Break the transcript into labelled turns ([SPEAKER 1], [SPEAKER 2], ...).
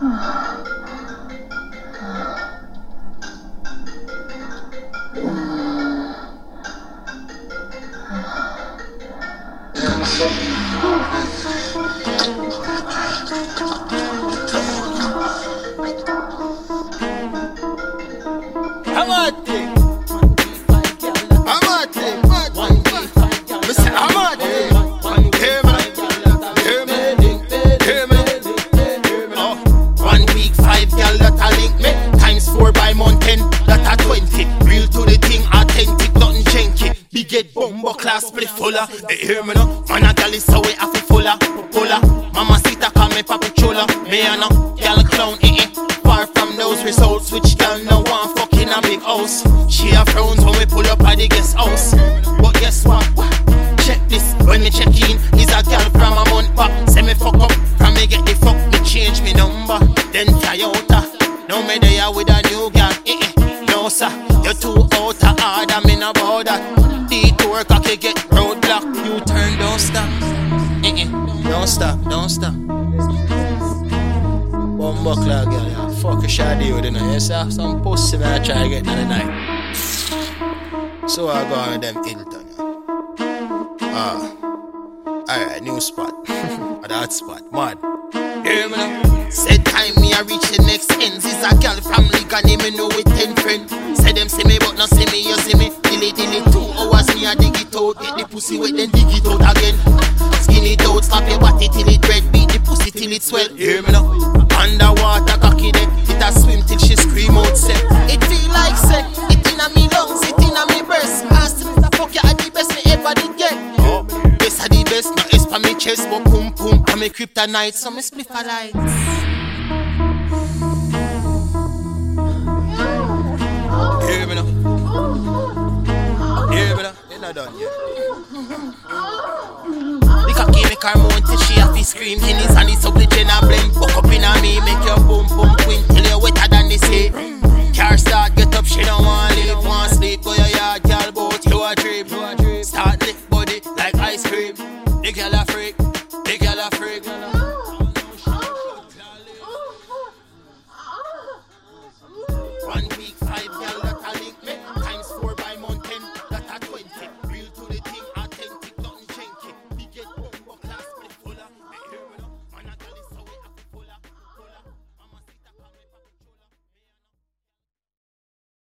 [SPEAKER 1] 啊。啊。啊。啊。啊！Fuller. Hey, hear me now? Man, a gal is so we have to fuller, fuller. Mama Sita call me Papi Chula. Me a no gal clown, eh eh. Far from those results, which gal no one fucking a big house. She a frowns when we pull up at the guest house. But guess what? Check this, when me check in, is a gal from a month back. Say me fuck up, you turn, don't stop. Uh-uh. Don't stop, don't stop. One more clock, girl, yeah. Fuck a shady with it, you see? Some pussy man I try to get the night. So I go on them Hilton. Ah. Alright, new spot. that spot, mad. Hear me now? Said time me I reach the next ends Is a girl from Liga, name me know with pussy wet then dig it out again. Skin it out, slap your body till it red Beat the pussy till it swell, hear me now? Underwater cocky then It a swim till she scream out say It feel like say It inna me lungs, it inna me breast. Ask me the fuck you are the best me ever did get. Best are the best, no S for me chest But boom boom, I'm a kryptonite So me split for lights not done yet. The cocky make her moan till she have to scream. In his hand, it's ugly Jenna blame. Fuck up in a me, make your boom boom queen till you're wetter than the sea. Car start, get up, she don't want leave. Want sleep, go your yard, girl, boat, you a trip. Start lick body like ice cream. The girl